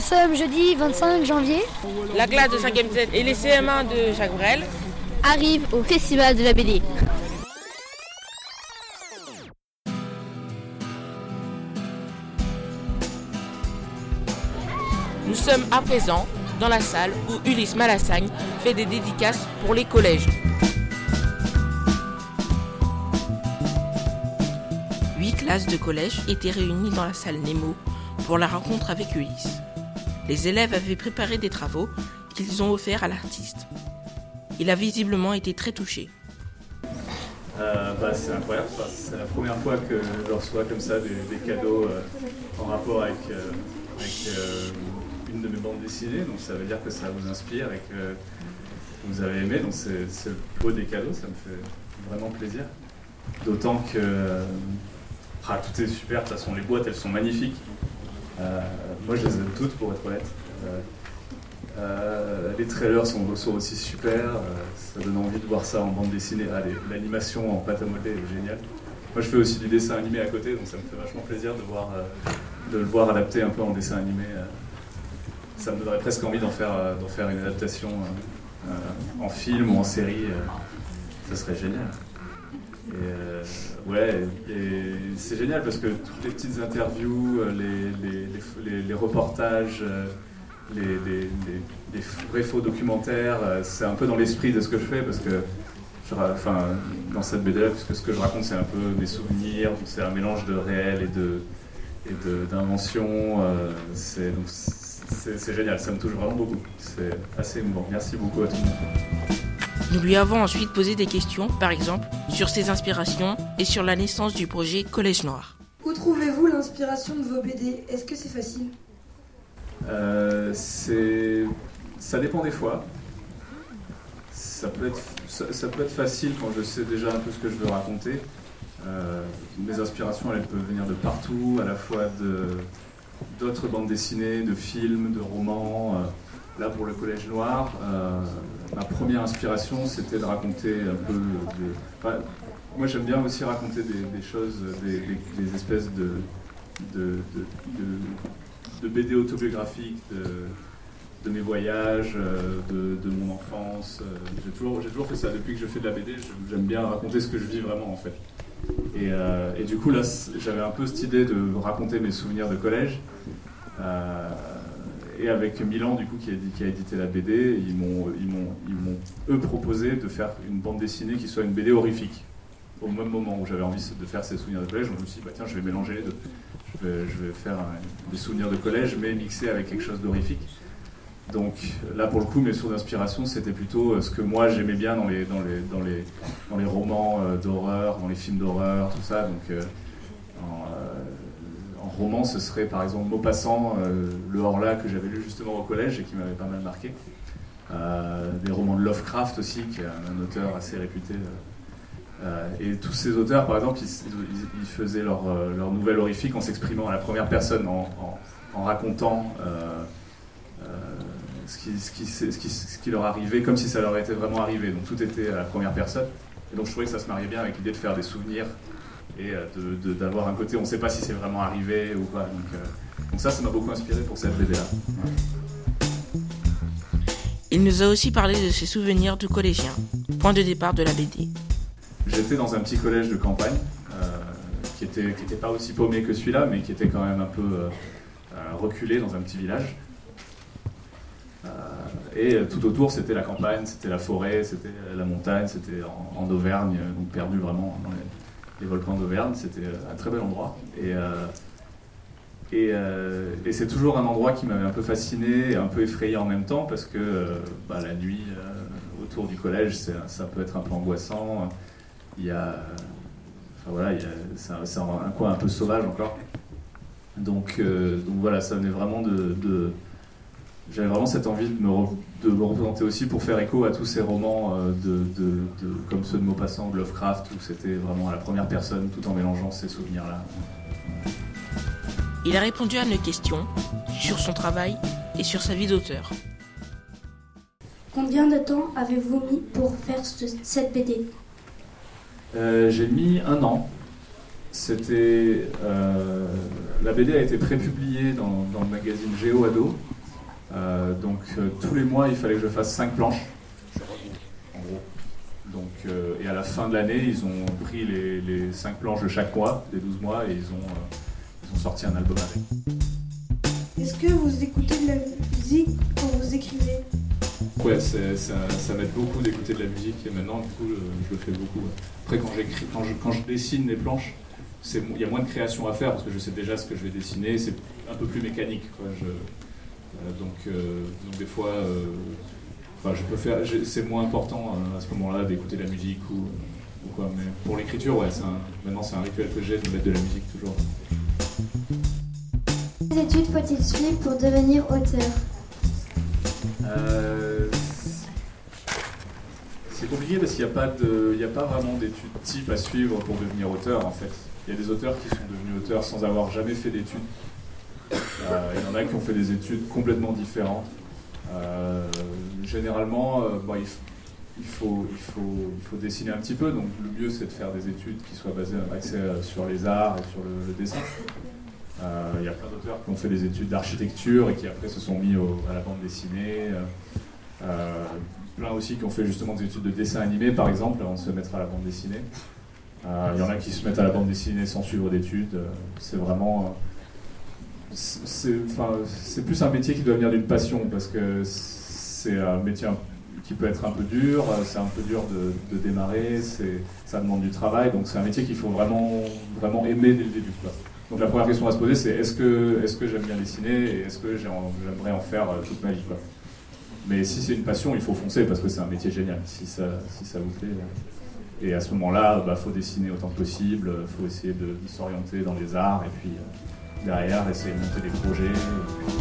Nous sommes jeudi 25 janvier. La classe de 5e Z et les CM1 de Jacques Brel arrivent au Festival de la BD. Nous sommes à présent dans la salle où Ulysse Malassagne fait des dédicaces pour les collèges. Huit classes de collège étaient réunies dans la salle Nemo pour la rencontre avec Ulysse. Les élèves avaient préparé des travaux qu'ils ont offerts à l'artiste. Il a visiblement été très touché. Euh, bah, c'est incroyable, c'est la première fois que je reçois comme ça des, cadeaux euh, en rapport avec, euh, une de mes bandes dessinées, donc ça veut dire que ça vous inspire et que vous avez aimé, donc c'est le beau des cadeaux, ça me fait vraiment plaisir. D'autant que ah, tout est super, de toute façon les boîtes elles sont magnifiques. Moi je les aime toutes pour être honnête. Euh, les trailers sont, aussi super, euh, ça donne envie de voir ça en bande dessinée. Ah, L'animation en pâte à modeler est géniale. Moi je fais aussi du dessin animé à côté, donc ça me fait vachement plaisir de, voir, euh, de le voir adapté un peu en dessin animé. ça me donnerait presque envie d'en faire, faire une adaptation en film ou en série. ça serait génial. Et, ouais, et c'est génial parce que toutes les petites interviews, les, les reportages, les, vrais faux documentaires. Euh, c'est un peu dans l'esprit de ce que je fais parce que, enfin, dans cette BD, parce que ce que je raconte, c'est un peu mes souvenirs, c'est un mélange de réel et de et d'invention. Euh, c'est c'est génial, ça me touche vraiment beaucoup. C'est assez émouvant. Merci beaucoup à tout le monde. Nous lui avons ensuite posé des questions, par exemple, sur ses inspirations et sur la naissance du projet Collège Noir. Où trouvez-vous l'inspiration de vos BD Est-ce que c'est facile? Euh, ça dépend des fois. Ça peut, être, ça, peut être facile quand je sais déjà un peu ce que je veux raconter. Euh, mes inspirations, elles peuvent venir de partout, à la fois de, d'autres bandes dessinées, de films, de romans. Euh, là, pour le Collège Noir, ma première inspiration, c'était de raconter un peu. De, moi, j'aime bien aussi raconter des, choses, des, espèces de, de, BD autobiographiques de, mes voyages, euh, de, mon enfance. Euh, j'ai toujours, fait ça. Depuis que je fais de la BD, j'aime bien raconter ce que je vis vraiment en fait. Et, euh, et du coup, là, j'avais un peu cette idée de raconter mes souvenirs de collège. Et avec Milan, du coup, qui a, édité la BD, ils m'ont, ils, m'ont, ils m'ont, eux, proposé de faire une bande dessinée qui soit une BD horrifique. Au même moment où j'avais envie de faire ces souvenirs de collège, je me suis dit, bah, tiens, je vais mélanger les deux je vais, faire des souvenirs de collège, mais mixés avec quelque chose d'horrifique. Donc là, pour le coup, mes sources d'inspiration, c'était plutôt euh, ce que moi j'aimais bien dans les, dans les, dans les, dans les romans euh, d'horreur, dans les films d'horreur, tout ça. Donc euh, roman, ce serait par exemple Maupassant, le Horla que j'avais lu justement au collège et qui m'avait pas mal marqué. des romans de Lovecraft aussi, qui est un auteur assez réputé euh, et tous ces auteurs, par exemple, ils, faisaient leur, euh, leur, nouvelle horrifique en s'exprimant à la première personne, en, racontant euh, ce, qui, ce, qui, leur arrivait comme si ça leur était vraiment arrivé. Donc tout était à la première personne. Et donc je trouvais que ça se mariait bien avec l'idée de faire des souvenirs et d'avoir un côté, on ne sait pas si c'est vraiment arrivé ou pas. Donc, donc ça, ça m'a beaucoup inspiré pour cette BD-là. Il nous a aussi parlé de ses souvenirs de collégien, point de départ de la BD. J'étais dans un petit collège de campagne euh, qui n'était qui était pas aussi paumé que celui-là, mais qui était quand même un peu euh, euh, reculé dans un petit village. et tout autour, c'était la campagne, c'était la forêt, c'était la montagne, c'était en, Auvergne, donc perdu vraiment dans les, volcans d'Auvergne. C'était un très bel endroit. Et, et, et c'est toujours un endroit qui m'avait un peu fasciné et un peu effrayé en même temps parce que bah, la nuit autour du collège, ça peut être un peu angoissant il y a, enfin voilà, c'est un, coin un peu sauvage encore. Euh, donc voilà, ça venait vraiment de, j'avais vraiment cette envie de me, de me, représenter aussi pour faire écho à tous ces romans euh, de, de, comme ceux de Maupassant, Lovecraft, où c'était vraiment à la première personne tout en mélangeant ces souvenirs-là. Il a répondu à nos questions sur son travail et sur sa vie d'auteur. Combien de temps avez-vous mis pour faire cette BD euh, j'ai mis un an. C'était. euh, la BD a été prépubliée dans, dans le magazine Géo Ado. Euh, donc euh, tous les mois, il fallait que je fasse 5 planches. En gros. Donc, euh, et à la fin de l'année, ils ont pris les, les 5 planches de chaque mois, des 12 mois, et ils ont, ils ont sorti un album avec. Est-ce que vous écoutez de la musique quand vous écrivez? Ouais, ça, ça m'aide beaucoup d'écouter de la musique et maintenant, du coup, je, je le fais beaucoup. Après, quand, j'écris, quand, je, quand je dessine les planches, il y a moins de création à faire parce que je sais déjà ce que je vais dessiner. C'est un peu plus mécanique. Quoi. Je, donc, euh, donc, des fois, euh, enfin, je peux faire. C'est moins important euh, à ce moment-là d'écouter la musique ou, ou quoi. Mais pour l'écriture, ouais, c'est un- maintenant, c'est un rituel que j'ai de mettre de la musique toujours. Quelles études faut-il suivre pour devenir auteur? Euh, c'est compliqué parce qu'il n'y a, pas de- il y a pas vraiment d'études type à suivre pour devenir auteur en fait. Il y a des auteurs qui sont devenus auteurs sans avoir jamais fait d'études. Euh, il y en a qui ont fait des études complètement différentes. Euh, généralement, euh, bon, il, faut, dessiner un petit peu, donc le mieux c'est de faire des études qui soient basées axées sur les arts et sur le, dessin. Il y a plein d'auteurs qui ont fait des études d'architecture et qui après se sont mis à la bande dessinée. Plein aussi qui ont fait justement des études de dessin animé, par exemple, avant de se mettre à la bande dessinée. Il y en a qui se mettent à la bande dessinée sans suivre d'études. C'est vraiment. Euh, c'est plus un métier qui doit venir d'une passion parce que c'est un métier qui peut être un peu dur, euh, c'est un peu dur de, démarrer, ça demande du travail, donc c'est un métier qu'il faut vraiment, vraiment aimer dès le début. Donc la première question à se poser, c'est est-ce que, j'aime bien dessiner et est-ce que j'aimerais en faire euh, toute ma vie. Mais si c'est une passion, il faut foncer parce que c'est un métier génial, si ça, vous plaît. euh. Et à ce moment-là, il faut dessiner autant que possible, il faut essayer de, s'orienter dans les arts et puis euh, derrière essayer de monter des projets.